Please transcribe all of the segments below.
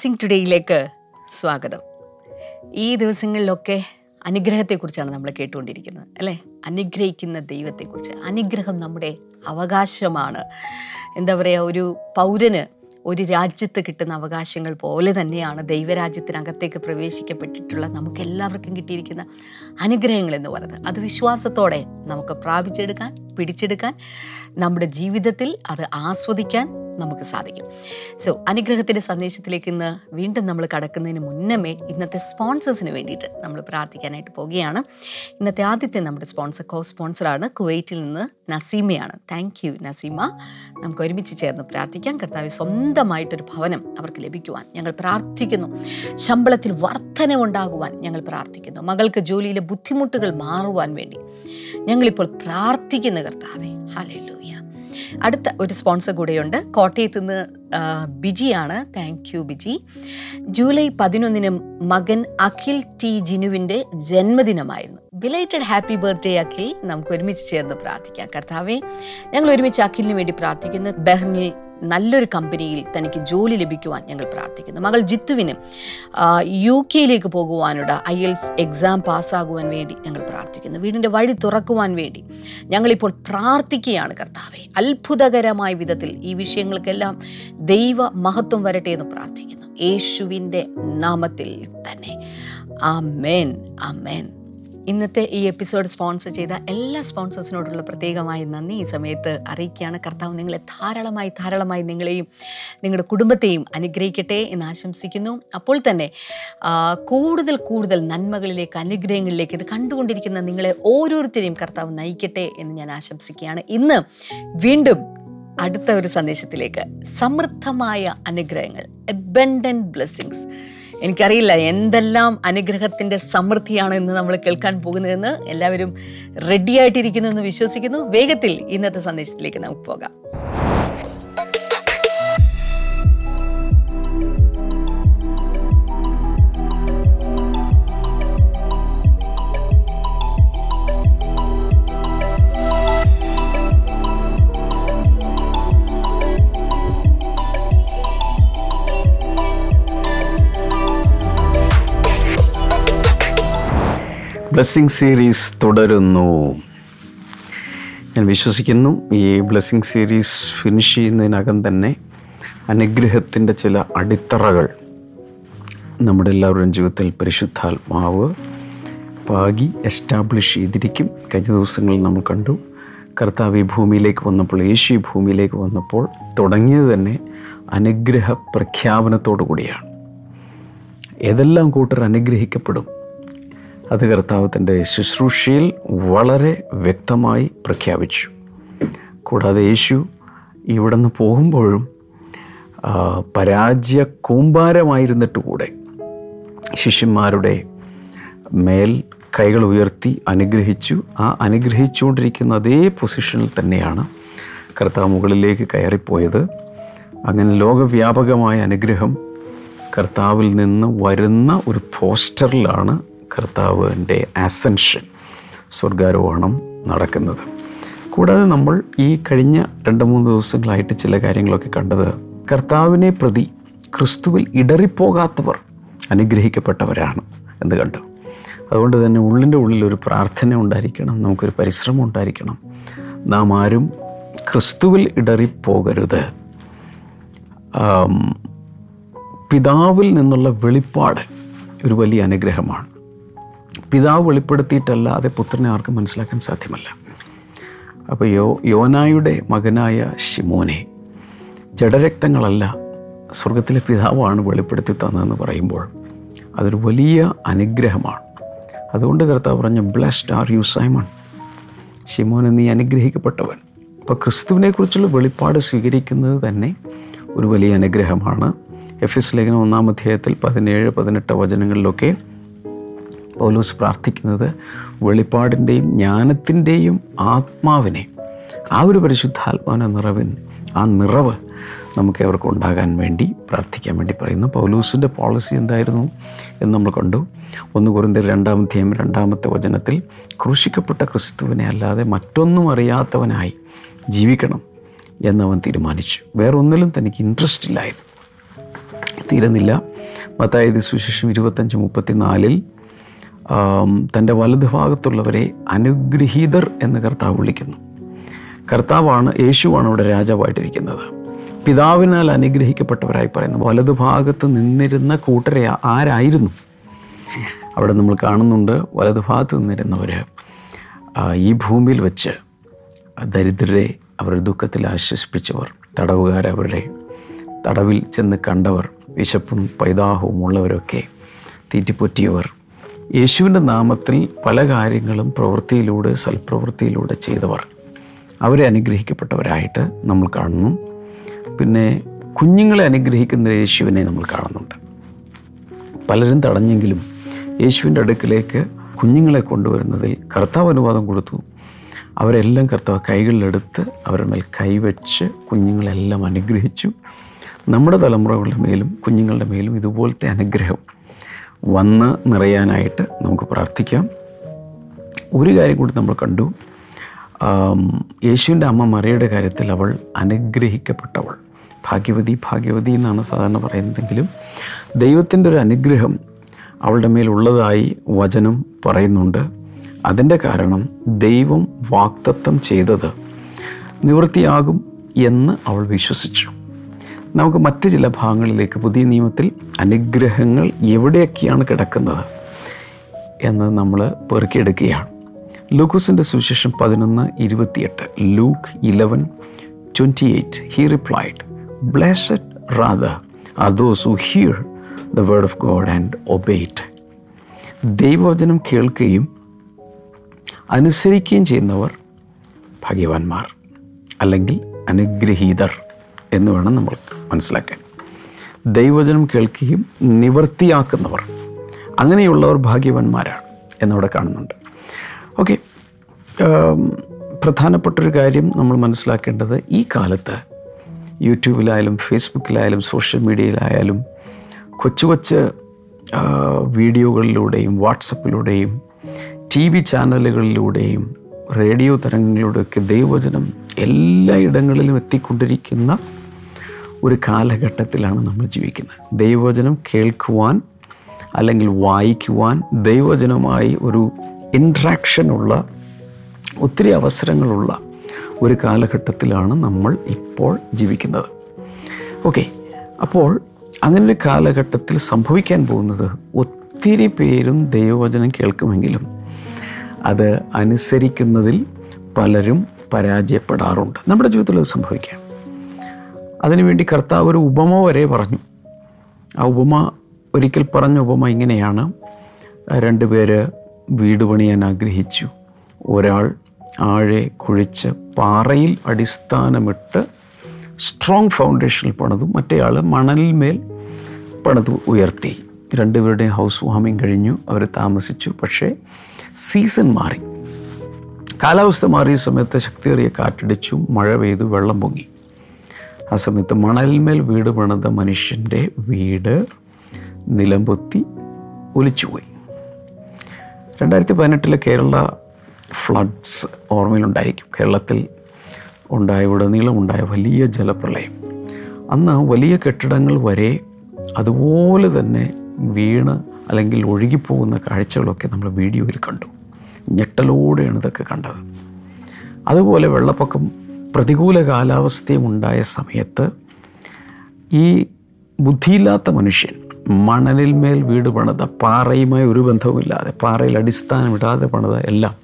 Blessing ടുഡേയിലേക്ക് സ്വാഗതം. ഈ ദിവസങ്ങളിലൊക്കെ അനുഗ്രഹത്തെക്കുറിച്ചാണ് നമ്മൾ കേട്ടുകൊണ്ടിരിക്കുന്നത് അല്ലേ? അനുഗ്രഹിക്കുന്ന ദൈവത്തെക്കുറിച്ച്. അനുഗ്രഹം നമ്മുടെ അവകാശമാണ്. എന്താ പറയുക ഒരു പൗരന് ഒരു രാജ്യത്ത് കിട്ടുന്ന അവകാശങ്ങൾ പോലെ തന്നെയാണ് ദൈവരാജ്യത്തിനകത്തേക്ക് പ്രവേശിക്കപ്പെട്ടിട്ടുള്ള നമുക്ക് എല്ലാവർക്കും കിട്ടിയിരിക്കുന്ന അനുഗ്രഹങ്ങൾ എന്ന് പറയുന്നത്. അത് വിശ്വാസത്തോടെ നമുക്ക് പ്രാപിച്ചെടുക്കാൻ പിടിച്ചെടുക്കാൻ നമ്മുടെ ജീവിതത്തിൽ അത് ആസ്വദിക്കാൻ നമുക്ക് സാധിക്കും. സോ അനുഗ്രഹത്തിന്റെ സന്ദേശത്തിലേക്ക് ഇന്ന് വീണ്ടും നമ്മൾ കടക്കുന്നതിന് മുന്നമേ ഇന്നത്തെ സ്പോൺസേഴ്സിന് വേണ്ടിയിട്ട് നമ്മൾ പ്രാർത്ഥിക്കാനായിട്ട് പോവുകയാണ്. ഇന്നത്തെ ആദ്യത്തെ നമ്മുടെ സ്പോൺസർ കോ സ്പോൺസറാണ് കുവൈറ്റിൽ നിന്ന് നസീമയാണ്. Thank you Naseema. നമുക്ക് ഒരുമിച്ച് ചേർന്ന് പ്രാർത്ഥിക്കാം. കർത്താവ് സ്വന്തമായിട്ടൊരു ഭവനം അവർക്ക് ലഭിക്കുവാൻ ഞങ്ങൾ പ്രാർത്ഥിക്കുന്നു. ശമ്പളത്തിൽ വർധനവുണ്ടാകുവാൻ ഞങ്ങൾ പ്രാർത്ഥിക്കുന്നു. മകൾക്ക് ജോലിയിലെ ബുദ്ധിമുട്ടുകൾ മാറുവാൻ വേണ്ടി ഞങ്ങളിപ്പോൾ പ്രാർത്ഥിക്കുന്ന കർത്താവെ ഹലൂയ അടുത്ത ഒരു സ്പോൺസർ കൂടെയുണ്ട്. കോട്ടയത്ത് നിന്ന് ബിജിയാണ്. Thank you Biji. ജൂലൈ പതിനൊന്നിന് മകൻ അഖിൽ ടി ജിനുവിന്റെ ജന്മദിനമായിരുന്നു. Belated happy birthday Akhil. നമുക്ക് ഒരുമിച്ച് ചേർന്ന് പ്രാർത്ഥിക്കാം. കർത്താവെ ഞങ്ങൾ ഒരുമിച്ച് അഖിലിന് വേണ്ടി പ്രാർത്ഥിക്കുന്നു. ബഹ്റിനിൽ നല്ലൊരു കമ്പനിയിൽ തനിക്ക് ജോലി ലഭിക്കുവാൻ ഞങ്ങൾ പ്രാർത്ഥിക്കുന്നു. മകൾ ജിത്തുവിന് യു കെയിലേക്ക് പോകുവാനുള്ള ഐ എൽസ് എക്സാം പാസ്സാകുവാൻ വേണ്ടി ഞങ്ങൾ പ്രാർത്ഥിക്കുന്നു. വീടിന്റെ വഴി തുറക്കുവാൻ വേണ്ടി ഞങ്ങളിപ്പോൾ പ്രാർത്ഥിക്കുകയാണ് കർത്താവെ. അത്ഭുതകരമായ വിധത്തിൽ ഈ വിഷയങ്ങൾക്കെല്ലാം ദൈവ മഹത്വം വരട്ടെ എന്ന് പ്രാർത്ഥിക്കുന്നു. യേശുവിന്റെ നാമത്തിൽ തന്നെ. ആ മേൻ ആ ആമേൻ. ഇന്നത്തെ ഈ എപ്പിസോഡ് സ്പോൺസർ ചെയ്ത എല്ലാ സ്പോൺസേഴ്സിനോടുള്ള പ്രത്യേകമായ നന്ദി ഈ സമയത്ത് അറിയിക്കുകയാണ്. കർത്താവ് നിങ്ങളെ ധാരാളമായി ധാരാളമായി നിങ്ങളെയും നിങ്ങളുടെ കുടുംബത്തെയും അനുഗ്രഹിക്കട്ടെ എന്ന് ആശംസിക്കുന്നു. അപ്പോൾ തന്നെ കൂടുതൽ കൂടുതൽ നന്മകളിലേക്ക് അനുഗ്രഹങ്ങളിലേക്ക് ഇത് കണ്ടുകൊണ്ടിരിക്കുന്ന നിങ്ങളെ ഓരോരുത്തരെയും കർത്താവ് നയിക്കട്ടെ എന്ന് ഞാൻ ആശംസിക്കുകയാണ്. ഇന്ന് വീണ്ടും അടുത്ത ഒരു സന്ദേശത്തിലേക്ക്. സമൃദ്ധമായ അനുഗ്രഹങ്ങൾ എബൻഡന്റ് ബ്ലെസ്സിങ്സ് എനിക്കറിയില്ല എന്തെല്ലാം അനുഗ്രഹത്തിന്റെ സമൃദ്ധിയാണ് ഇന്ന് നമ്മൾ കേൾക്കാൻ പോകുന്നതെന്ന് എല്ലാവരും റെഡി ആയിട്ടിരിക്കുന്നു എന്ന് വിശ്വസിക്കുന്നു. വേഗത്തിൽ ഇന്നത്തെ സന്ദേശത്തിലേക്ക് നമുക്ക് പോകാം. ബ്ലെസ്സിങ് സീരീസ് തുടരുന്നു. ഞാൻ വിശ്വസിക്കുന്നു ഈ ബ്ലെസ്സിങ് സീരീസ് ഫിനിഷ് ചെയ്യുന്നതിനകം തന്നെ അനുഗ്രഹത്തിന്റെ ചില അടിത്തറകൾ നമ്മുടെ എല്ലാവരുടെയും ജീവിതത്തിൽ പരിശുദ്ധാത്മാവ് പാകി എസ്റ്റാബ്ലിഷ് ചെയ്തിരിക്കും. കഴിഞ്ഞ ദിവസങ്ങളിൽ നമ്മൾ കണ്ടു കർത്താവ് ഈ ഭൂമിയിലേക്ക് വന്നപ്പോൾ യേശു ഭൂമിയിലേക്ക് വന്നപ്പോൾ തുടങ്ങിയത് തന്നെ അനുഗ്രഹ പ്രഖ്യാപനത്തോടു കൂടിയാണ്. ഏതെല്ലാം കൂട്ടർ അനുഗ്രഹിക്കപ്പെടും? അത് കർത്താവ് തന്റെ ശുശ്രൂഷയിൽ വളരെ വ്യക്തമായി പ്രഖ്യാപിച്ചു. കൂടാതെ യേശു ഇവിടെ നിന്ന് പോകുമ്പോഴും പരാജയ കൂമ്പാരമായിരുന്നിട്ട് കൂടെ ശിഷ്യന്മാരുടെ മേൽ കൈകൾ ഉയർത്തി അനുഗ്രഹിച്ചു. ആ അനുഗ്രഹിച്ചുകൊണ്ടിരിക്കുന്ന അതേ പൊസിഷനിൽ തന്നെയാണ് കർത്താവ് മുകളിലേക്ക് കയറിപ്പോയത്. അങ്ങനെ ലോകവ്യാപകമായ അനുഗ്രഹം കർത്താവിൽ നിന്ന് വരുന്ന ഒരു പോസ്റ്ററിലാണ് കർത്താവിന്റെ അസെൻഷൻ സ്വർഗാരോഹണം നടക്കുന്നത്. കൂടാതെ നമ്മൾ ഈ കഴിഞ്ഞ രണ്ട് മൂന്ന് ദിവസങ്ങളായിട്ട് ചില കാര്യങ്ങളൊക്കെ കണ്ടത് കർത്താവിനെ പ്രതി ക്രിസ്തുവിൽ ഇടറിപ്പോകാത്തവർ അനുഗ്രഹിക്കപ്പെട്ടവരാണ് എന്ന് കണ്ടു. അതുകൊണ്ട് തന്നെ ഉള്ളിന്റെ ഉള്ളിൽ ഒരു പ്രാർത്ഥന ഉണ്ടായിരിക്കണം നമുക്കൊരു പരിശ്രമം ഉണ്ടായിരിക്കണം. നാം ആരും ക്രിസ്തുവിൽ ഇടറിപ്പോകരുത്. പിതാവിൽ നിന്നുള്ള വെളിപ്പാട് ഒരു വലിയ അനുഗ്രഹമാണ്. പിതാവ് വെളിപ്പെടുത്തിയിട്ടല്ലാതെ പുത്രനെ ആർക്കും മനസ്സിലാക്കാൻ സാധ്യമല്ല. അപ്പോൾ യോ യോനായുടെ മകനായ ഷിമോനെ ജഡരക്തങ്ങളല്ല സ്വർഗത്തിലെ പിതാവാണ് വെളിപ്പെടുത്തി തന്നതെന്ന് പറയുമ്പോൾ അതൊരു വലിയ അനുഗ്രഹമാണ്. അതുകൊണ്ട് കർത്താവ് പറഞ്ഞു ബ്ലസ്ഡ് ആർ യു സൈമൺ ശിമോനെ നീ അനുഗ്രഹിക്കപ്പെട്ടവൻ. അപ്പോൾ ക്രിസ്തുവിനെക്കുറിച്ചുള്ള വെളിപ്പാട് സ്വീകരിക്കുന്നത് തന്നെ ഒരു വലിയ അനുഗ്രഹമാണ്. എഫ് എസ് ലേഖനം ഒന്നാം അധ്യായത്തിൽ പതിനേഴ് പതിനെട്ട് വചനങ്ങളിലൊക്കെ പൗലോസ് പ്രാർത്ഥിക്കുന്നത് വെളിപ്പാടിന്റെയും ജ്ഞാനത്തിന്റെയും ആത്മാവിനെ ആ ഒരു പരിശുദ്ധാത്മാവിനെ നിറവിൻ ആ നിറവ് നമുക്ക് അവർക്ക് ഉണ്ടാകാൻ വേണ്ടി പ്രാർത്ഥിക്കാൻ വേണ്ടി പറയുന്നു. പൗലൂസിന്റെ പോളിസി എന്തായിരുന്നു എന്ന് നമ്മൾ കണ്ടു. ഒന്ന് കുറിന്റെ രണ്ടാമത്തെയും രണ്ടാമത്തെ വചനത്തിൽ ക്രൂശിക്കപ്പെട്ട ക്രിസ്തുവിനെ അല്ലാതെ മറ്റൊന്നും അറിയാത്തവനായി ജീവിക്കണം എന്നവൻ തീരുമാനിച്ചു. വേറൊന്നിലും തനിക്ക് ഇൻട്രസ്റ്റ് ഇല്ലായിരുന്നു. തീരുന്നില്ല. മത്തായത് സുശേഷം ഇരുപത്തഞ്ച് മുപ്പത്തിനാലിൽ തന്റെ വലതുഭാഗത്തുള്ളവരെ അനുഗ്രഹീതർ എന്ന് കർത്താവ് വിളിക്കുന്നു. കർത്താവാണ് യേശുവാണ് ഇവിടെ രാജാവായിട്ടിരിക്കുന്നത്. പിതാവിനാൽ അനുഗ്രഹിക്കപ്പെട്ടവരായി പറയുന്നു. വലതുഭാഗത്ത് നിന്നിരുന്ന കൂട്ടരെ ആരായിരുന്നു? അവിടെ നമ്മൾ കാണുന്നുണ്ട് വലതുഭാഗത്ത് നിന്നിരുന്നവർ ഈ ഭൂമിയിൽ വെച്ച് ദരിദ്രരെ അവരുടെ ദുഃഖത്തിൽ ആശ്വസിപ്പിച്ചവർ തടവുകാരവരുടെ തടവിൽ ചെന്ന് കണ്ടവർ വിശപ്പും പൈതാഹവും ഉള്ളവരൊക്കെ തീറ്റിപ്പൊറ്റിയവർ യേശുവിന്റെ നാമത്തിൽ പല കാര്യങ്ങളും പ്രവൃത്തിയിലൂടെ സൽപ്രവൃത്തിയിലൂടെ ചെയ്തവർ. അവരെ അനുഗ്രഹിക്കപ്പെട്ടവരായിട്ട് നമ്മൾ കാണുന്നു. പിന്നെ കുഞ്ഞുങ്ങളെ അനുഗ്രഹിക്കുന്ന യേശുവിനെ നമ്മൾ കാണുന്നുണ്ട്. പലരും തടഞ്ഞെങ്കിലും യേശുവിന്റെ അടുക്കിലേക്ക് കുഞ്ഞുങ്ങളെ കൊണ്ടുവരുന്നതിൽ കർത്താവ് അനുവാദം കൊടുത്തു. അവരെല്ലാം കർത്താവ് കൈകളിലെടുത്ത് അവരുടെ മേൽ കൈവച്ച് കുഞ്ഞുങ്ങളെല്ലാം അനുഗ്രഹിച്ചു. നമ്മുടെ തലമുറകളുടെ മേലും കുഞ്ഞുങ്ങളുടെ മേലും ഇതുപോലത്തെ അനുഗ്രഹം വന്ന് നിറയാനായിട്ട് നമുക്ക് പ്രാർത്ഥിക്കാം. ഒരു കാര്യം കൂടി നമ്മൾ കണ്ടു. യേശുവിന്റെ അമ്മ മറിയുടെ കാര്യത്തിൽ അവൾ അനുഗ്രഹിക്കപ്പെട്ടവൾ. ഭാഗ്യവതി ഭാഗ്യവതി എന്നാണ് സാധാരണ പറയുന്നതെങ്കിലും ദൈവത്തിന്റെ ഒരു അനുഗ്രഹം അവളുടെ മേലുള്ളതായി വചനം പറയുന്നുണ്ട്. അതിന്റെ കാരണം ദൈവം വാക്തത്വം ചെയ്തത് നിവൃത്തിയാകും എന്ന് അവൾ വിശ്വസിച്ചു. നമുക്ക് മറ്റ് ചില ഭാഗങ്ങളിലേക്ക് പുതിയ നിയമത്തിൽ അനുഗ്രഹങ്ങൾ എവിടെയൊക്കെയാണ് കിടക്കുന്നത് എന്ന് നമ്മൾ പെറുക്കിയെടുക്കുകയാണ്. ലൂക്കോസിന്റെ സുവിശേഷം പതിനൊന്ന് ഇരുപത്തിയെട്ട് Luke eleven twenty eight he replied blessed rather are those who hear the word of God and obey it. ദൈവവചനം കേൾക്കുകയും അനുസരിക്കുകയും ചെയ്യുന്നവർ ഭാഗ്യവാന്മാർ അല്ലെങ്കിൽ അനുഗ്രഹീതർ എന്ന് വേണം നമ്മൾ മനസ്സിലാക്കാൻ. ദൈവവചനം കേൾക്കുകയും നിവർത്തിയാക്കുന്നവർ അങ്ങനെയുള്ളവർ ഭാഗ്യവാന്മാരാണ് എന്നവിടെ കാണുന്നുണ്ട്. ഓക്കെ പ്രധാനപ്പെട്ടൊരു കാര്യം നമ്മൾ മനസ്സിലാക്കേണ്ടത് ഈ കാലത്ത് യൂട്യൂബിലായാലും ഫേസ്ബുക്കിലായാലും സോഷ്യൽ മീഡിയയിലായാലും കൊച്ചു കൊച്ച് വീഡിയോകളിലൂടെയും വാട്സപ്പിലൂടെയും ടി വി ചാനലുകളിലൂടെയും റേഡിയോ തരംഗങ്ങളിലൂടെയൊക്കെ ദൈവവചനം എല്ലായിടങ്ങളിലും എത്തിക്കൊണ്ടിരിക്കുന്ന ഒരു കാലഘട്ടത്തിലാണ് നമ്മൾ ജീവിക്കുന്നത്. ദൈവവചനം കേൾക്കുവാൻ അല്ലെങ്കിൽ വായിക്കുവാൻ ദൈവജനമായി ഒരു ഇൻട്രാക്ഷനുള്ള ഒത്തിരി അവസരങ്ങളുള്ള ഒരു കാലഘട്ടത്തിലാണ് നമ്മൾ ഇപ്പോൾ ജീവിക്കുന്നത്. ഓക്കെ അപ്പോൾ അങ്ങനെ ഒരു കാലഘട്ടത്തിൽ സംഭവിക്കാൻ പോകുന്നത് ഒത്തിരി പേരും ദൈവവചനം കേൾക്കുമെങ്കിലും അത് അനുസരിക്കുന്നതിൽ പലരും പരാജയപ്പെടാറുണ്ട്. നമ്മുടെ ജീവിതത്തിൽ അത് സംഭവിക്കാം. അതിനുവേണ്ടി കർത്താവ് ഒരു ഉപമ വരെ പറഞ്ഞു. ആ ഉപമ ഒരിക്കൽ പറഞ്ഞ ഉപമ ഇങ്ങനെയാണ്. രണ്ടുപേര് വീട് പണിയാൻ ആഗ്രഹിച്ചു. ഒരാൾ ആഴെ കുഴിച്ച് പാറയിൽ അടിസ്ഥാനമിട്ട് സ്ട്രോങ് ഫൗണ്ടേഷനിൽ പണിതു. മറ്റേയാൾ മണലിൽ മേൽ പണിതു ഉയർത്തി. രണ്ടുപേരുടെയും ഹൗസ് വാമിങ് കഴിഞ്ഞു. അവർ താമസിച്ചു. പക്ഷേ സീസൺ മാറി. കാലാവസ്ഥ മാറിയ സമയത്ത് ശക്തിയേറിയ കാറ്റടിച്ചു. മഴ പെയ്തു. വെള്ളം പൊങ്ങി. ആ സമയത്ത് മണലിന്മേൽ വീട് പണിത മനുഷ്യന്റെ വീട് നിലംപൊത്തി ഒലിച്ചുപോയി. രണ്ടായിരത്തി പതിനെട്ടിലെ കേരള ഫ്ലഡ്സ് ഓർമ്മയിലുണ്ടായിരിക്കും. കേരളത്തിൽ ഉണ്ടായ ഉടനീളം ഉണ്ടായ വലിയ ജലപ്രളയം. അന്ന് വലിയ കെട്ടിടങ്ങൾ വരെ അതുപോലെ തന്നെ വീണ് അല്ലെങ്കിൽ ഒഴുകിപ്പോകുന്ന കാഴ്ചകളൊക്കെ നമ്മൾ വീഡിയോയിൽ കണ്ടു. ഞെട്ടലോടെയാണ് ഇതൊക്കെ കണ്ടത്. അതുപോലെ വെള്ളപ്പൊക്കം പ്രതികൂല കാലാവസ്ഥയും ഉണ്ടായ സമയത്ത് ഈ ബുദ്ധിയില്ലാത്ത മനുഷ്യൻ മണലിൽ മേൽ വീട് പണിത പാറയുമായി ഒരു ബന്ധവുമില്ലാതെ പാറയിൽ അടിസ്ഥാനമിടാതെ പണിത എല്ലാം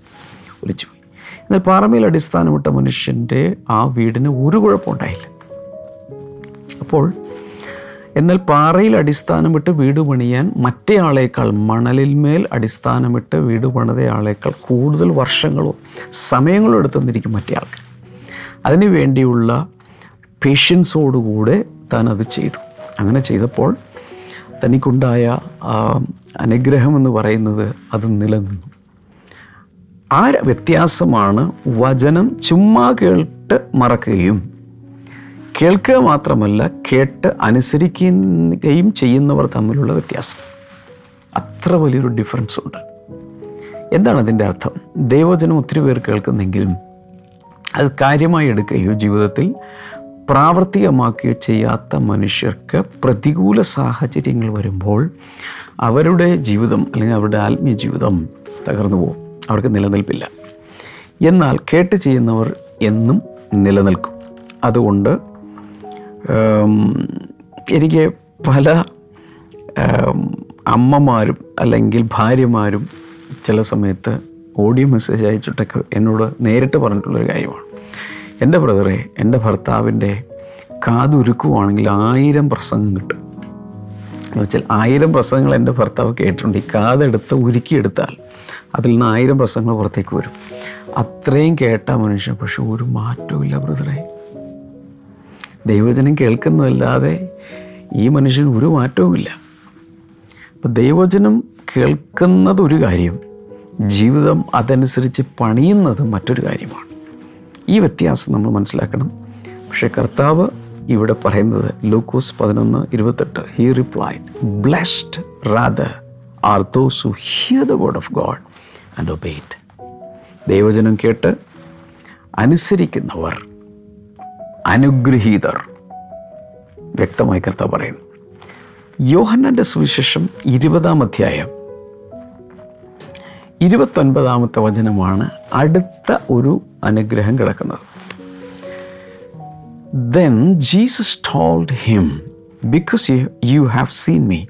ഒലിച്ചു പോയി. എന്നാൽ പാറമേൽ അടിസ്ഥാനമിട്ട മനുഷ്യന്റെ ആ വീടിന് ഒരു കുഴപ്പമുണ്ടായില്ല. അപ്പോൾ എന്നാൽ പാറയിൽ അടിസ്ഥാനമിട്ട് വീട് പണിയാൻ മറ്റേ ആളേക്കാൾ മണലിൽ മേൽ അടിസ്ഥാനമിട്ട് വീട് പണിതയാളേക്കാൾ കൂടുതൽ വർഷങ്ങളോ സമയങ്ങളോ എടുത്തെന്നിരിക്കും മറ്റേ ആൾക്ക് അതിനു വേണ്ടിയുള്ള പേഷ്യൻസോടുകൂടെ താൻ അത് ചെയ്തു. അങ്ങനെ ചെയ്തപ്പോൾ തനിക്കുണ്ടായ അനുഗ്രഹം എന്ന് പറയുന്നത് അത് നിലനിന്നു. ആ വ്യത്യാസമാണ് വചനം ചുമ്മാ കേട്ട് മറക്കുകയും കേൾക്കുക മാത്രമല്ല കേട്ട് അനുസരിക്കുകയും ചെയ്യുന്നവർ തമ്മിലുള്ള വ്യത്യാസം. അത്ര വലിയൊരു ഡിഫറൻസ് ഉണ്ട്. എന്താണ് അതിന്റെ അർത്ഥം? ദൈവവചനം ഒത്തിരി പേർ കേൾക്കുന്നെങ്കിലും അത് കാര്യമായി എടുക്കുകയോ ജീവിതത്തിൽ പ്രാവർത്തികമാക്കുകയോ ചെയ്യാത്ത മനുഷ്യർക്ക് പ്രതികൂല സാഹചര്യങ്ങൾ വരുമ്പോൾ അവരുടെ ജീവിതം അല്ലെങ്കിൽ അവരുടെ ആത്മീയ ജീവിതം തകർന്നു പോകും. അവർക്ക് നിലനിൽപ്പില്ല. എന്നാൽ കേട്ട് ചെയ്യുന്നവർ എന്നും നിലനിൽക്കും. അതുകൊണ്ട് എനിക്ക് പല അമ്മമാരും അല്ലെങ്കിൽ ഭാര്യമാരും ചില സമയത്ത് ഓഡിയോ മെസ്സേജ് അയച്ചിട്ടൊക്കെ എന്നോട് നേരിട്ട് പറഞ്ഞിട്ടുള്ളൊരു കാര്യമാണ്. എന്റെ ബ്രദറെ എന്റെ ഭർത്താവിന്റെ കാതുരുക്കുവാണെങ്കിൽ ആയിരം പ്രസംഗം കിട്ടും. എന്ന് വെച്ചാൽ ആയിരം പ്രസംഗങ്ങൾ എന്റെ ഭർത്താവ് കേട്ടിട്ടുണ്ട്. ഈ കാതെടുത്ത് ഉരുക്കിയെടുത്താൽ അതിൽ നിന്ന് ആയിരം പ്രസംഗങ്ങൾ പുറത്തേക്ക് വരും. അത്രയും കേട്ട മനുഷ്യൻ പക്ഷെ ഒരു മാറ്റവും ഇല്ല ബ്രദറെ ദൈവചനം കേൾക്കുന്നതല്ലാതെ ഈ മനുഷ്യന് ഒരു മാറ്റവുമില്ല. അപ്പം ദൈവചനം കേൾക്കുന്നത് ഒരു കാര്യം. ജീവിതം അതനുസരിച്ച് പണിയുന്നത് മറ്റൊരു കാര്യമാണ്. ഈ വ്യത്യാസം നമ്മൾ മനസ്സിലാക്കണം. പക്ഷേ കർത്താവ് ഇവിടെ പറയുന്നത് ലൂക്കോസ് പതിനൊന്ന് ഇരുപത്തെട്ട് he replied blessed rather are those who hear the word of God and obey it ദൈവജനം കേട്ട് അനുസരിക്കുന്നവർ അനുഗ്രഹീതർ വ്യക്തമായി കർത്താവ് പറയുന്നു. യോഹന്നന്റെ സുവിശേഷം ഇരുപതാം അധ്യായം ഇരുപത്തൊൻപതാമത്തെ വചനമാണ് അടുത്ത ഒരു അനുഗ്രഹം കിടക്കുന്നത്. Then Jesus told him because you you have seen me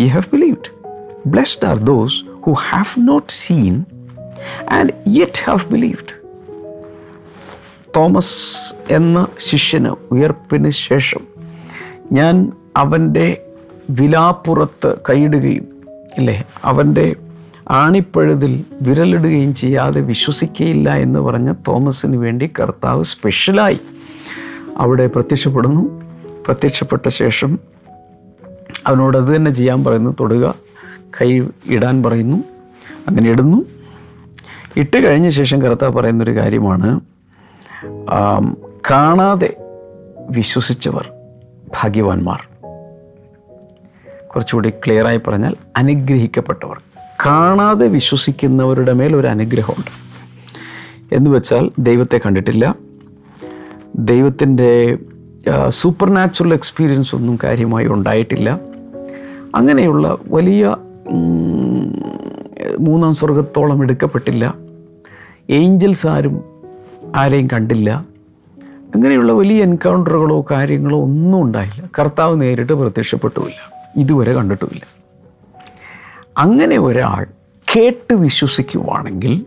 you have believed blessed are those who have not seen and yet have believed Thomas എന്ന ശിഷ്യന് ഉയർപ്പിന് ശേഷം ഞാൻ അവന്റെ വിലാപ്പുറത്ത് കൈയിടുകയും ഇല്ലേ അവന്റെ ആണിപ്പഴുതിൽ വിരലിടുകയും ചെയ്യാതെ വിശ്വസിക്കുകയില്ല എന്ന് പറഞ്ഞ തോമസിന് വേണ്ടി കർത്താവ് സ്പെഷ്യലായി അവിടെ പ്രത്യക്ഷപ്പെടുന്നു. പ്രത്യക്ഷപ്പെട്ട ശേഷം അവനോട് അത് തന്നെ ചെയ്യാൻ പറയുന്നു തൊടുക കൈ ഇടാൻ പറയുന്നു അങ്ങനെ ഇടുന്നു. ഇട്ട് കഴിഞ്ഞ ശേഷം കർത്താവ് പറയുന്നൊരു കാര്യമാണ് കാണാതെ വിശ്വസിച്ചവർ ഭാഗ്യവാന്മാർ. കുറച്ചുകൂടി ക്ലിയറായി പറഞ്ഞാൽ അനുഗ്രഹിക്കപ്പെട്ടവർ. കാണാതെ വിശ്വസിക്കുന്നവരുടെ മേൽ ഒരു അനുഗ്രഹമുണ്ട്. എന്ന് വെച്ചാൽ ദൈവത്തെ കണ്ടിട്ടില്ല. ദൈവത്തിന്റെ സൂപ്പർ നാച്ചുറൽ എക്സ്പീരിയൻസ് ഒന്നും കാര്യമായി ഉണ്ടായിട്ടില്ല. അങ്ങനെയുള്ള വലിയ മൂന്നാം സ്വർഗത്തോളം എടുക്കപ്പെട്ടില്ല. ഏഞ്ചൽസ് ആരും ആരെയും കണ്ടില്ല. അങ്ങനെയുള്ള വലിയ എൻകൗണ്ടറുകളോ കാര്യങ്ങളോ ഒന്നും ഉണ്ടായില്ല. കർത്താവ് നേരിട്ട് പ്രത്യക്ഷപ്പെട്ടുമില്ല. ഇതുവരെ കണ്ടിട്ടുമില്ല. അങ്ങനെ ഒരാൾ കേട്ട് വിശ്വസിക്കുവാണെങ്കിൽ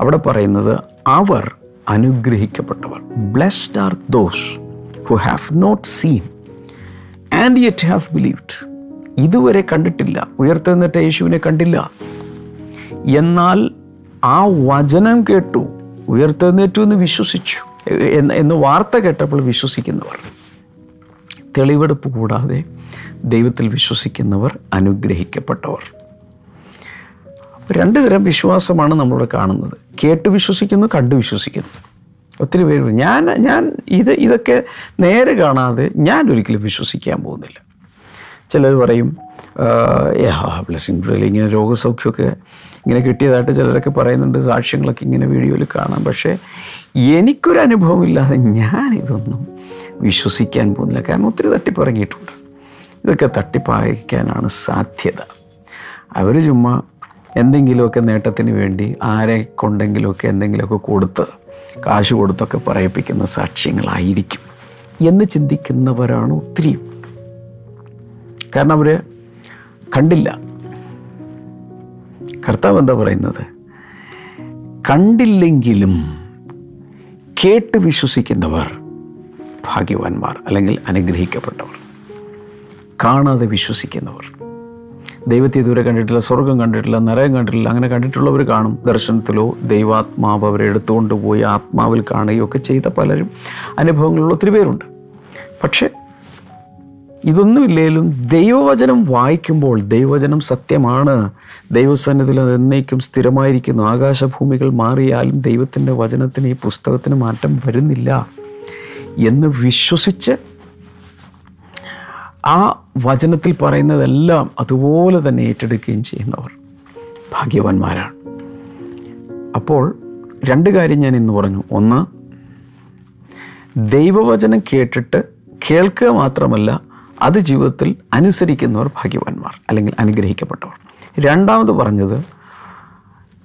അവിടെ പറയുന്നത് അവർ അനുഗ്രഹിക്കപ്പെട്ടവർ. Blessed are those who have not seen and yet have believed ഇതുവരെ കണ്ടിട്ടില്ല. ഉയർത്തെന്നിട്ട് യേശുവിനെ കണ്ടില്ല. എന്നാൽ ആ വചനം കേട്ടു. ഉയർത്തുന്നേറ്റു എന്ന് വിശ്വസിച്ചു. എന്ന് വാർത്ത കേട്ടപ്പോൾ വിശ്വസിക്കുന്നവർ. തെളിവെടുപ്പ് കൂടാതെ ദൈവത്തിൽ വിശ്വസിക്കുന്നവർ അനുഗ്രഹിക്കപ്പെട്ടവർ. രണ്ട് തരം വിശ്വാസമാണ് നമ്മളിവിടെ കാണുന്നത്. കേട്ട് വിശ്വസിക്കുന്നു കണ്ടു വിശ്വസിക്കുന്നു. ഒത്തിരി പേര് ഞാൻ ഞാൻ ഇത് ഇതൊക്കെ നേരെ കാണാതെ ഞാൻ ഒരിക്കലും വിശ്വസിക്കാൻ പോകുന്നില്ല. ചിലർ പറയും ബ്ലെസ്സിങ് ബ്രൽ ഇങ്ങനെ രോഗസൗഖ്യമൊക്കെ ഇങ്ങനെ കിട്ടിയതായിട്ട് ചിലരൊക്കെ പറയുന്നുണ്ട് സാക്ഷ്യങ്ങളൊക്കെ ഇങ്ങനെ വീഡിയോയിൽ കാണാം. പക്ഷേ എനിക്കൊരു അനുഭവമില്ലാതെ ഞാനിതൊന്നും വിശ്വസിക്കാൻ പോകുന്നില്ല. കാരണം ഒത്തിരി തട്ടിപ്പിറങ്ങിയിട്ടുണ്ട് ഇതൊക്കെ തട്ടിപ്പായിക്കാനാണ് സാധ്യത. അവർ ചുമ്മാ എന്തെങ്കിലുമൊക്കെ നേട്ടത്തിന് വേണ്ടി ആരെ കൊണ്ടെങ്കിലുമൊക്കെ എന്തെങ്കിലുമൊക്കെ കൊടുത്ത് കാശ് കൊടുത്തൊക്കെ പറയിപ്പിക്കുന്ന സാക്ഷ്യങ്ങളായിരിക്കും എന്ന് ചിന്തിക്കുന്നവരാണ് ഒത്തിരി. കാരണം അവർ കണ്ടില്ല. കർത്താവ് എന്താ പറയുന്നത്? കണ്ടില്ലെങ്കിലും കേട്ട് വിശ്വസിക്കുന്നവർ ഭാഗ്യവാന്മാർ അല്ലെങ്കിൽ അനുഗ്രഹിക്കപ്പെട്ടവർ. കാണാതെ വിശ്വസിക്കുന്നവർ. ദൈവത്തെ ഇതുവരെ കണ്ടിട്ടില്ല സ്വർഗം കണ്ടിട്ടില്ല നരകം കണ്ടിട്ടില്ല അങ്ങനെ കണ്ടിട്ടുള്ളവർ കാണും. ദർശനത്തിലോ ദൈവാത്മാവ് അവരെ എടുത്തുകൊണ്ട് പോയി ആത്മാവിൽ കാണുകയോ ഒക്കെ ചെയ്ത പലരും. അനുഭവങ്ങളുള്ള ഒത്തിരി പേരുണ്ട്. പക്ഷേ ഇതൊന്നുമില്ലെങ്കിലും ദൈവവചനം വായിക്കുമ്പോൾ ദൈവവചനം സത്യമാണ്. ദൈവസന്നിധിയിൽ അത് എന്നേക്കും സ്ഥിരമായിരിക്കുന്നു. ആകാശഭൂമികൾ മാറിയാലും ദൈവത്തിന്റെ വചനത്തിന് ഈ പുസ്തകത്തിന് മാറ്റം വരുന്നില്ല. എന്ന് വിശ്വസിച്ച് ആ വചനത്തിൽ പറയുന്നതെല്ലാം അതുപോലെ തന്നെ ഏറ്റെടുക്കുകയും ചെയ്യുന്നവർ ഭാഗ്യവാന്മാരാണ്. അപ്പോൾ രണ്ട് കാര്യം ഞാൻ ഇന്ന് പറഞ്ഞു. ഒന്ന് ദൈവവചനം കേട്ടിട്ട് കേൾക്കുക മാത്രമല്ല അത് ജീവിതത്തിൽ അനുസരിക്കുന്നവർ ഭാഗ്യവാന്മാർ അല്ലെങ്കിൽ അനുഗ്രഹിക്കപ്പെട്ടവർ. രണ്ടാമത് പറഞ്ഞത്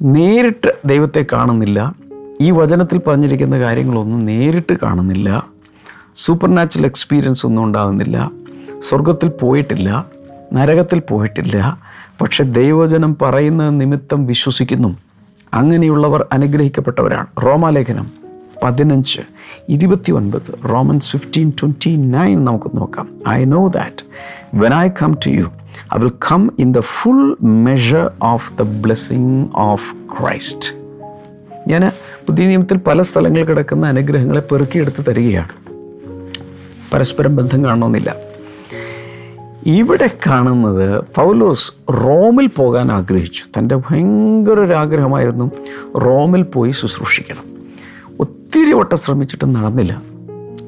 നേരിട്ട് ദൈവത്തെ കാണുന്നില്ല. ഈ വചനത്തിൽ പറഞ്ഞിരിക്കുന്ന കാര്യങ്ങളൊന്നും നേരിട്ട് കാണുന്നില്ല. സൂപ്പർ നാച്ചുറൽ എക്സ്പീരിയൻസ് ഒന്നും ഉണ്ടാകുന്നില്ല. സ്വർഗത്തിൽ പോയിട്ടില്ല നരകത്തിൽ പോയിട്ടില്ല. പക്ഷെ ദൈവവചനം പറയുന്ന നിമിത്തം വിശ്വസിക്കുന്നു. അങ്ങനെയുള്ളവർ അനുഗ്രഹിക്കപ്പെട്ടവരാണ്. റോമാലേഖനം പതിനഞ്ച് ഇരുപത്തി ഒൻപത് റോമൻസ് ഫിഫ്റ്റീൻ ട്വന്റി നയൻ നമുക്ക് നോക്കാം. I know that when I come to you I will come in the full measure of the blessing of Christ ഞാൻ പുതിയ നിയമത്തിൽ പല സ്ഥലങ്ങളിൽ കിടക്കുന്ന അനുഗ്രഹങ്ങളെ പെറുക്കിയെടുത്ത് തരികയാണ്. പരസ്പരം ബന്ധം കാണണമെന്നില്ല. ഇവിടെ കാണുന്നത് പൗലോസ് റോമിൽ പോകാൻ ആഗ്രഹിച്ചു. തന്റെ ഭയങ്കര ഒരു ആഗ്രഹമായിരുന്നു റോമിൽ പോയി ശുശ്രൂഷിക്കണം. ഒത്തിരി വട്ടം ശ്രമിച്ചിട്ടും നടന്നില്ല.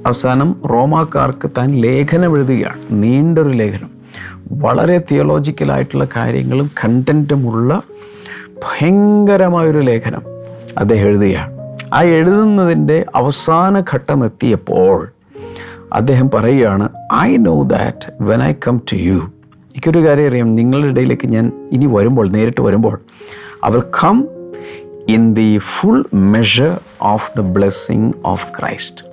അവസാനം റോമാക്കാർക്ക് താൻ ലേഖനം എഴുതുകയാണ് നീണ്ടൊരു ലേഖനം. വളരെ തിയോളജിക്കലായിട്ടുള്ള കാര്യങ്ങളും കണ്ടന്റുമുള്ള ഭയങ്കരമായൊരു ലേഖനം അദ്ദേഹം എഴുതുകയാണ്. ആ എഴുതുന്നതിന്റെ അവസാന ഘട്ടം എത്തിയപ്പോൾ അദ്ദേഹം പറയുകയാണ് I know that when I come to you എനിക്കൊരു കാര്യം അറിയാം നിങ്ങളുടെ ഇടയിലേക്ക് ഞാൻ ഇനി വരുമ്പോൾ നേരിട്ട് വരുമ്പോൾ അവർ come in the full measure of the blessing of Christ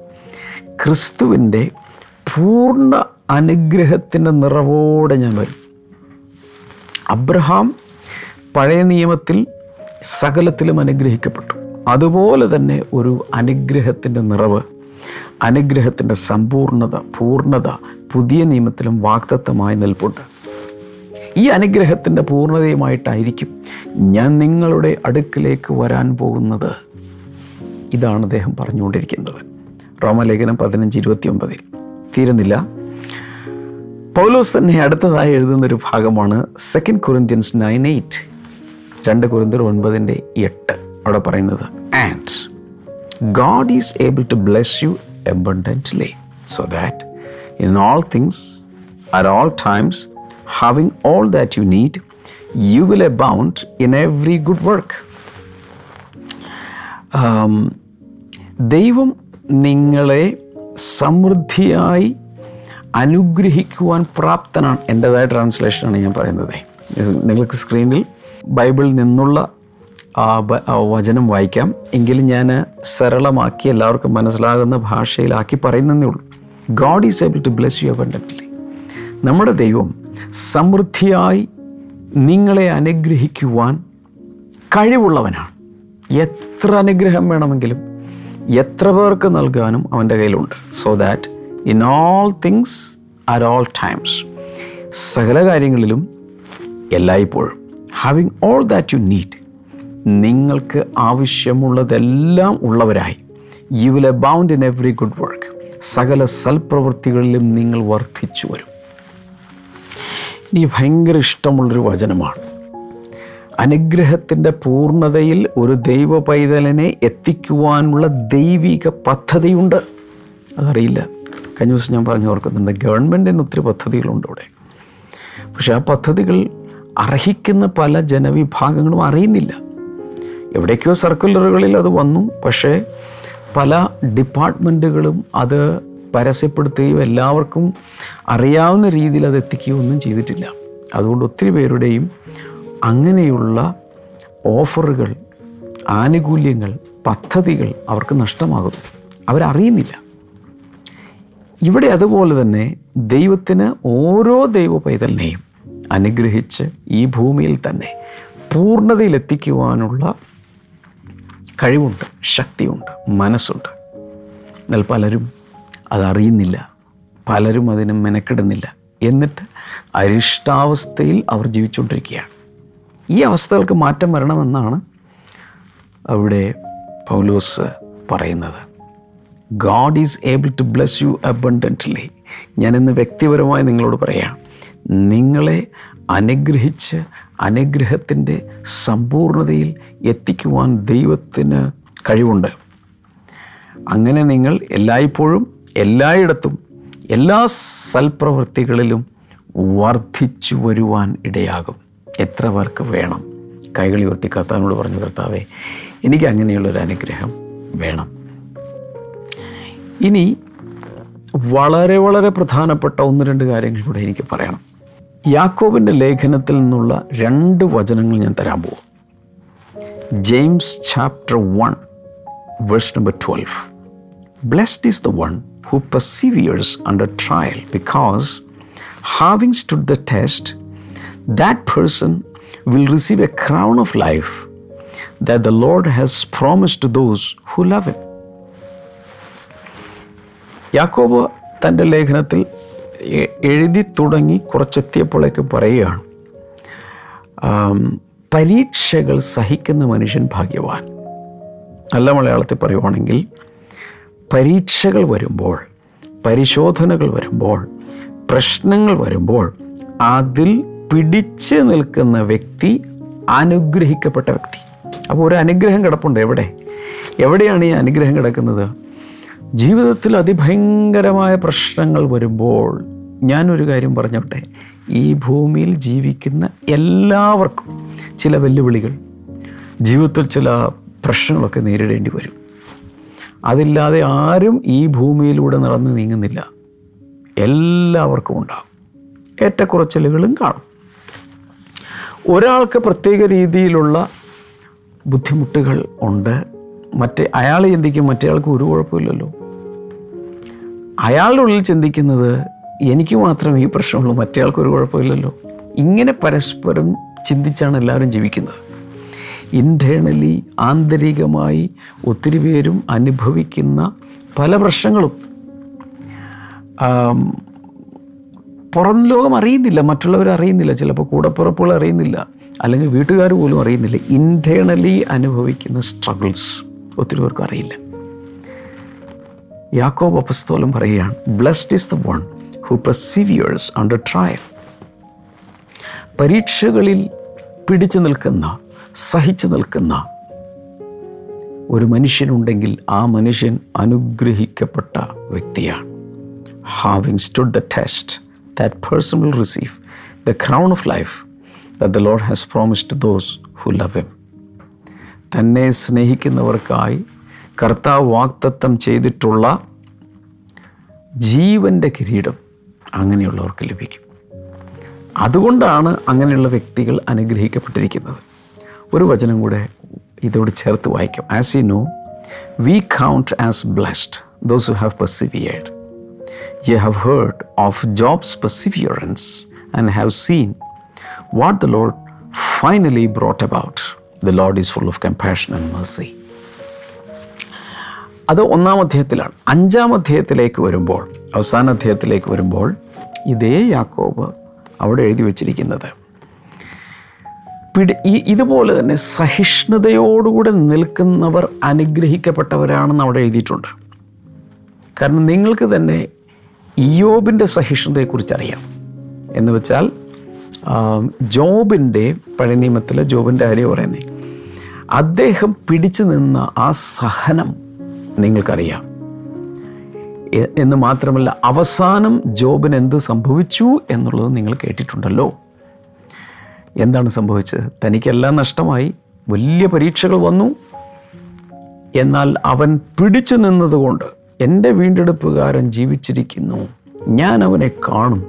ക്രിസ്തുവിന്റെ പൂർണ അനുഗ്രഹത്തിന്റെ നിറവോടെ ഞാൻ വരും. അബ്രഹാം പഴയ നിയമത്തിൽ സകലത്തിലും അനുഗ്രഹിക്കപ്പെട്ടു. അതുപോലെ തന്നെ ഒരു അനുഗ്രഹത്തിന്റെ നിറവ് അനുഗ്രഹത്തിന്റെ സമ്പൂർണത പൂർണത പുതിയ നിയമത്തിലും വാക്തത്വമായി നിൽപ്പുണ്ട്. ഈ അനുഗ്രഹത്തിന്റെ പൂർണതയുമായിട്ടായിരിക്കും ഞാൻ നിങ്ങളുടെ അടുക്കിലേക്ക് വരാൻ പോകുന്നത്. ഇതാണ് അദ്ദേഹം പറഞ്ഞുകൊണ്ടിരിക്കുന്നത്. റോമലേഖനം പതിനഞ്ച് ഇരുപത്തി ഒമ്പതിൽ തീരുന്നില്ല. പൗലോസ് തന്നെ അടുത്തതായി എഴുതുന്നൊരു ഭാഗമാണ് സെക്കൻഡ് കൊറിന്ത്യൻസ് നയൻ എയ്റ്റ് രണ്ട് കൊറിന്ത്യർ ഒൻപതിന്റെ എട്ട്. അവിടെ പറയുന്നത് and God is able to bless you abundantly, so that in all things, at all times, having all that you need, you will abound in every good work. ദൈവം നിങ്ങളെ സമൃദ്ധിയായി അനുഗ്രഹിക്കുവാൻ പ്രാപ്തനാണ് എന്റെതായ ട്രാൻസ്ലേഷനാണ് ഞാൻ പറയുന്നത് നിങ്ങൾക്ക് സ്ക്രീനിൽ ബൈബിളിൽ നിന്നുള്ള വചനം വായിക്കാം. എങ്കിലും ഞാൻ സരളമാക്കി എല്ലാവർക്കും മനസ്സിലാകുന്ന ഭാഷയിലാക്കി പറയുന്നതേ ഉള്ളൂ. God is able to bless you abundantly നമ്മുടെ ദൈവം സമൃദ്ധിയായി നിങ്ങളെ അനുഗ്രഹിക്കുവാൻ കഴിവുള്ളവനാണ്. എത്ര അനുഗ്രഹം വേണമെങ്കിലും എത്ര പേർക്ക് നൽകാനും അവന്റെ കയ്യിലുണ്ട്. So that in all things at all times സകല കാര്യങ്ങളിലും എല്ലായ്പ്പോഴും having all that you need നിങ്ങൾക്ക് ആവശ്യമുള്ളതെല്ലാം ഉള്ളവരായി. You will bound in every good work സകല സൽപ്രവൃത്തികളിലും നിങ്ങൾ വർദ്ധിച്ചു വരും. ഇനി ഭയങ്കര ഇഷ്ടമുള്ളൊരു വചനമാണ്. അനുഗ്രഹത്തിന്റെ പൂർണതയിൽ ഒരു ദൈവ പൈതലിനെ എത്തിക്കുവാനുള്ള ദൈവിക പദ്ധതിയുണ്ട്. അതറിയില്ല. കഴിഞ്ഞ ദിവസം ഞാൻ പറഞ്ഞു ഓർക്കുന്നുണ്ട് ഗവൺമെന്റിന് ഒത്തിരി പദ്ധതികളുണ്ട് ഇവിടെ. പക്ഷേ ആ പദ്ധതികൾ അർഹിക്കുന്ന പല ജനവിഭാഗങ്ങളും അറിയുന്നില്ല. എവിടേക്കോ സർക്കുലറുകളിൽ അത് വന്നു. പക്ഷേ പല ഡിപ്പാർട്ട്മെന്റുകളും അത് പരസ്യപ്പെടുത്തുകയും എല്ലാവർക്കും അറിയാവുന്ന രീതിയിൽ അത് എത്തിക്കുകയോ ഒന്നും ചെയ്തിട്ടില്ല. അതുകൊണ്ട് ഒത്തിരി പേരുടെയും അങ്ങനെയുള്ള ഓഫറുകൾ ആനുകൂല്യങ്ങൾ പദ്ധതികൾ അവർക്ക് നഷ്ടമാകുന്നു. അവരറിയുന്നില്ല. ഇവിടെ അതുപോലെ തന്നെ ദൈവത്തിന് ഓരോ ദൈവ പൈതലിനെയും അനുഗ്രഹിച്ച് ഈ ഭൂമിയിൽ തന്നെ പൂർണതയിലെത്തിക്കുവാനുള്ള കഴിവുണ്ട് ശക്തിയുണ്ട് മനസ്സുണ്ട്. എന്നാൽ പലരും അതറിയുന്നില്ല പലരും അതിന് മെനക്കെടുന്നില്ല. എന്നിട്ട് അരിഷ്ടാവസ്ഥയിൽ അവർ ജീവിച്ചുകൊണ്ടിരിക്കുകയാണ്. ഈ അവസ്ഥകൾക്ക് മാറ്റം വരണമെന്നാണ് അവിടെ പൗലോസ് പറയുന്നത്. God is able to bless you abundantly ഞാനിന്ന് വ്യക്തിപരമായി നിങ്ങളോട് പറയാം നിങ്ങളെ അനുഗ്രഹിച്ച് അനുഗ്രഹത്തിന്റെ സമ്പൂർണതയിൽ എത്തിക്കുവാൻ ദൈവത്തിന് കഴിവുണ്ട്. അങ്ങനെ നിങ്ങൾ എല്ലായ്പ്പോഴും എല്ലായിടത്തും എല്ലാ സൽപ്രവൃത്തികളിലും വർദ്ധിച്ചു വരുവാൻ ഇടയാകും. എത്ര പേർക്ക് വേണം? കൈകൾ ഉയർത്തി കർത്താവിനോട് പറഞ്ഞു കർത്താവേ എനിക്ക് അങ്ങനെയുള്ളൊരു അനുഗ്രഹം വേണം. ഇനി വളരെ വളരെ പ്രധാനപ്പെട്ട ഒന്ന് രണ്ട് കാര്യങ്ങൾ കൂടെ എനിക്ക് പറയണം. യാക്കോബിന്റെ ലേഖനത്തിൽ നിന്നുള്ള രണ്ട് വചനങ്ങൾ ഞാൻ തരാൻ പോകും James chapter one verse number twelve blessed is the one who perseveres under trial because having stood the test that person will receive a crown of life that the Lord has promised to those who love Him. യാക്കോബ് തന്റെ ലേഖനത്തിൽ A- എഴുതി തുടങ്ങി കുറച്ചെത്തിയപ്പോഴേക്ക് പറയുകയാണ് പരീക്ഷകൾ സഹിക്കുന്ന മനുഷ്യൻ ഭാഗ്യവാൻ. നല്ല മലയാളത്തിൽ പറയുവാണെങ്കിൽ പരീക്ഷകൾ വരുമ്പോൾ പരിശോധനകൾ വരുമ്പോൾ പ്രശ്നങ്ങൾ വരുമ്പോൾ അതിൽ പിടിച്ച് നിൽക്കുന്ന വ്യക്തി അനുഗ്രഹിക്കപ്പെട്ട വ്യക്തി. അപ്പോൾ ഒരു അനുഗ്രഹം കിടപ്പുണ്ട് എവിടെ? എവിടെയാണ് ഈ അനുഗ്രഹം കിടക്കുന്നത്? ജീവിതത്തിൽ അതിഭയങ്കരമായ പ്രശ്നങ്ങൾ വരുമ്പോൾ ഞാനൊരു കാര്യം പറഞ്ഞോട്ടെ? ഈ ഭൂമിയിൽ ജീവിക്കുന്ന എല്ലാവർക്കും ചില വെല്ലുവിളികൾ ജീവിതത്തിൽ ചില പ്രശ്നങ്ങളൊക്കെ നേരിടേണ്ടി വരും. അതില്ലാതെ ആരും ഈ ഭൂമിയിലൂടെ നടന്ന് നീങ്ങുന്നില്ല. എല്ലാവർക്കും ഉണ്ടാകും. ഏറ്റക്കുറച്ചിലുകളും കാണും. ഒരാൾക്ക് പ്രത്യേക രീതിയിലുള്ള ബുദ്ധിമുട്ടുകൾ ഉണ്ട്. മറ്റേ അയാൾ ചിന്തിക്കും മറ്റേ ആൾക്ക് ഒരു കുഴപ്പമില്ലല്ലോ. അയാളുടെ ഉള്ളിൽ ചിന്തിക്കുന്നത് എനിക്ക് മാത്രം ഈ പ്രശ്നമുള്ളൂ മറ്റേ ആൾക്ക് ഒരു കുഴപ്പമില്ലല്ലോ. ഇങ്ങനെ പരസ്പരം ചിന്തിച്ചാണ് എല്ലാവരും ജീവിക്കുന്നത്. ഇന്റേണലി ആന്തരികമായി ഒത്തിരി പേരും അനുഭവിക്കുന്ന പല പ്രശ്നങ്ങളും. പുറം ലോകം അറിയുന്നില്ല മറ്റുള്ളവർ അറിയുന്നില്ല ചിലപ്പോൾ കൂടപ്പുറപ്പുകൾ അറിയുന്നില്ല അല്ലെങ്കിൽ വീട്ടുകാർ പോലും അറിയുന്നില്ല. ഇന്റേണലി അനുഭവിക്കുന്ന സ്ട്രഗിൾസ് ഒത്തിരി പേർക്കും അറിയില്ല. യാക്കോബ് അപസ്തോലം പറയുകയാണ് blessed is the one who perseveres under trial പരീക്ഷകളിൽ പിടിച്ചു നിൽക്കുന്ന സഹിച്ചു നിൽക്കുന്ന ഒരു മനുഷ്യനുണ്ടെങ്കിൽ ആ മനുഷ്യൻ അനുഗ്രഹിക്കപ്പെട്ട വ്യക്തിയാണ്. Having stood the test that person will receive the crown of life the Lord has promised those who love them തന്നെ സ്നേഹിക്കുന്നവർക്കായി കർത്താവ് വാക്തത്വം ചെയ്തിട്ടുള്ള ജീവന്റെ കിരീടം അങ്ങനെയുള്ളവർക്ക് ലഭിക്കും. അതുകൊണ്ടാണ് അങ്ങനെയുള്ള വ്യക്തികൾ അനുഗ്രഹിക്കപ്പെട്ടിരിക്കുന്നത്. ഒരു വചനം കൂടെ ഇതോട് ചേർത്ത് വായിക്കാം. As you know we count as blessed those who have persevered you have heard of Job's perseverance and have seen what the Lord finally brought about the Lord is full of compassion and mercy അത് ഒന്നാം അധ്യായത്തിലാണ്. അഞ്ചാം അധ്യായത്തിലേക്ക് വരുമ്പോൾ അവസാന അധ്യായത്തിലേക്ക് വരുമ്പോൾ ഇതേ യാക്കോബ് അവിടെ എഴുതി വച്ചിരിക്കുന്നത്. പിടി ഇതുപോലെ തന്നെ സഹിഷ്ണുതയോടുകൂടെ നിൽക്കുന്നവർ അനുഗ്രഹിക്കപ്പെട്ടവരാണെന്ന് അവിടെ എഴുതിയിട്ടുണ്ട്. കാരണം നിങ്ങൾക്ക് തന്നെ ഇയോബിന്റെ സഹിഷ്ണുതയെക്കുറിച്ച് അറിയാം എന്ന് വെച്ചാൽ ജോബിന്റെ പഴയ നിയമത്തിലെ ജോബിന്റെ കാര്യം പറയുന്നത് അദ്ദേഹം പിടിച്ചു നിന്ന ആ സഹനം നിങ്ങൾക്കറിയാം. എന്ന് മാത്രമല്ല അവസാനം ജോബിന് എന്ത് സംഭവിച്ചു എന്നുള്ളത് നിങ്ങൾ കേട്ടിട്ടുണ്ടല്ലോ. എന്താണ് സംഭവിച്ചത്? തനിക്കെല്ലാം നഷ്ടമായി വലിയ പരീക്ഷകൾ വന്നു. എന്നാൽ അവൻ പിടിച്ചു നിന്നതുകൊണ്ട് എന്റെ വീണ്ടെടുപ്പുകാരൻ ജീവിച്ചിരിക്കുന്നു. ഞാൻ അവനെ കാണും.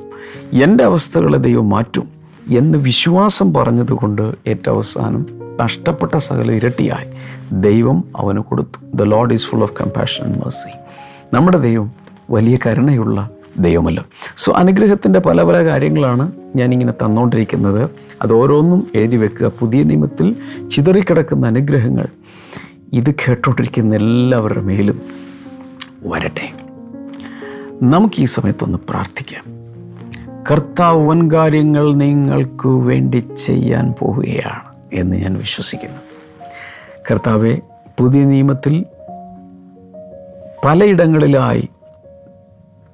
എന്റെ അവസ്ഥകളെ ദൈവം മാറ്റും. എന്ന് വിശ്വാസം പറഞ്ഞതുകൊണ്ട് ഏറ്റവും അവസാനം നഷ്ടപ്പെട്ട സകല ഇരട്ടിയായി ദൈവം അവന് കൊടുത്തു. The Lord is full of compassion and mercy നമ്മുടെ ദൈവം വലിയ കരുണയുള്ള ദൈവമല്ലോ. സോ അനുഗ്രഹത്തിന്റെ പല പല കാര്യങ്ങളാണ് ഞാനിങ്ങനെ തന്നുകൊണ്ടിരിക്കുന്നത് അത് ഓരോന്നും എഴുതി വെക്കുക. പുതിയ നിയമത്തിൽ ചിതറിക്കിടക്കുന്ന അനുഗ്രഹങ്ങൾ ഇത് കേട്ടോണ്ടിരിക്കുന്ന എല്ലാവരുടെ മേലും വരട്ടെ. നമുക്ക് ഈ സമയത്തൊന്ന് പ്രാർത്ഥിക്കാം. കർത്താവ് വൻ കാര്യങ്ങൾ നിങ്ങൾക്ക് വേണ്ടി ചെയ്യാൻ പോവുകയാണ് എന്ന് ഞാൻ വിശ്വസിക്കുന്നു. കർത്താവെ പുതിയ നിയമത്തിൽ പലയിടങ്ങളിലായി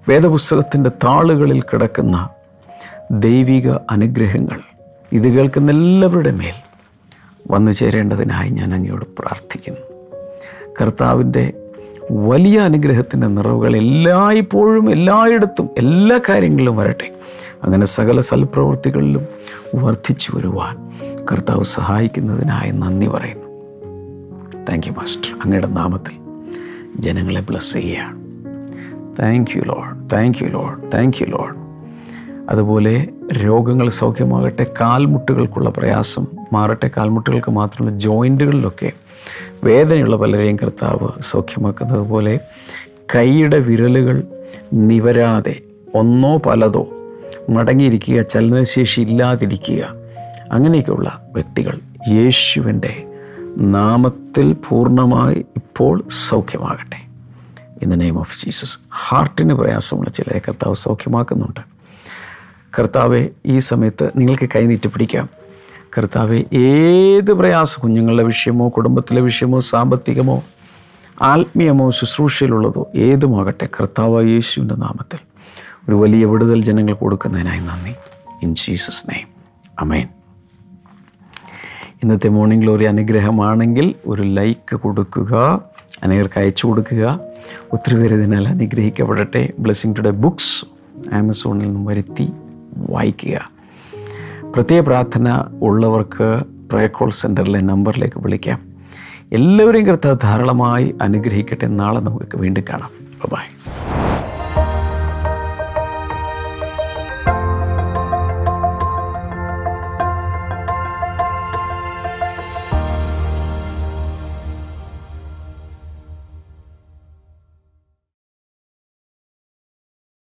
വേദപുസ്തകത്തിന്റെ താളുകളിൽ കിടക്കുന്ന ദൈവിക അനുഗ്രഹങ്ങൾ ഇത് കേൾക്കുന്ന എല്ലാവരുടെ മേൽ വന്നു ചേരേണ്ടതിനായി ഞാൻ അങ്ങയോട് പ്രാർത്ഥിക്കുന്നു. കർത്താവിന്റെ വലിയ അനുഗ്രഹത്തിന്റെ നിറവുകൾ എല്ലായ്പ്പോഴും എല്ലായിടത്തും എല്ലാ കാര്യങ്ങളിലും വരട്ടെ. അങ്ങനെ സകല സൽപ്രവൃത്തികളിലും വർദ്ധിച്ചു വരുവാൻ കർത്താവ് സഹായിക്കുന്നതിനായി നന്ദി പറയുന്നു. താങ്ക് യു മാസ്റ്റർ അങ്ങയുടെ നാമത്തിൽ ജനങ്ങളെ ബ്ലസ് ചെയ്യുകയാണ്. Thank you Lord thank you Lord thank you Lord അതുപോലെ രോഗങ്ങൾ സൗഖ്യമാകട്ടെ കാൽമുട്ടുകൾക്കുള്ള പ്രയാസം മാറട്ടെ കാൽമുട്ടുകൾക്ക് മാത്രമല്ല ജോയിന്റുകളിലൊക്കെ വേദനയുള്ള പലരെയും കർത്താവ് സൗഖ്യമാക്കുന്നത് പോലെ കൈയുടെ വിരലുകൾ നിവരാതെ ഒന്നോ പലതോ മടങ്ങിയിരിക്കുക ചലനശേഷി ഇല്ലാതിരിക്കുക. അങ്ങനെയൊക്കെയുള്ള വ്യക്തികൾ യേശുവിന്റെ നാമത്തിൽ പൂർണമായി ഇപ്പോൾ സൗഖ്യമാകട്ടെ. In the name of Jesus ഹാർട്ടിന് പ്രയാസമുള്ള ചിലരെ കർത്താവ് സൗഖ്യമാക്കുന്നുണ്ട്. കർത്താവെ ഈ സമയത്ത് നിങ്ങൾക്ക് കൈനീട്ടി പിടിക്കാം. കർത്താവെ ഏത് പ്രയാസം കുഞ്ഞുങ്ങളുടെ വിഷയമോ കുടുംബത്തിലെ വിഷയമോ സാമ്പത്തികമോ ആത്മീയമോ ശുശ്രൂഷയിലുള്ളതോ ഏതുമാകട്ടെ കർത്താവ് യേശുവിന്റെ നാമത്തിൽ ഒരു വലിയ വിടുതൽ ജനങ്ങൾ കൊടുക്കുന്നതിനായി നന്ദി. ഇൻ ജീസസ് നെയ്മ് അമേൻ ഇന്നത്തെ മോർണിംഗ് ഗ്ലോറി അനുഗ്രഹമാണെങ്കിൽ ഒരു ലൈക്ക് കൊടുക്കുക അനേകർക്ക് അയച്ചു കൊടുക്കുക. ഒത്തിരി പേര് ഇതിനാൽ അനുഗ്രഹിക്കപ്പെടട്ടെ. ബ്ലെസ്സിങ് ടുഡേ ബുക്സ് ആമസോണിൽ നിന്നും വരുത്തി വായിക്കുക. പ്രത്യേക പ്രാർത്ഥന ഉള്ളവർക്ക് പ്രയർ കോൾ സെന്ററിലെ നമ്പറിലേക്ക് വിളിക്കാം. എല്ലാവരെയും കർത്താവ് ധാരാളമായി അനുഗ്രഹിക്കട്ടെ. നാളെ നമുക്ക് വീണ്ടും കാണാം. ബൈ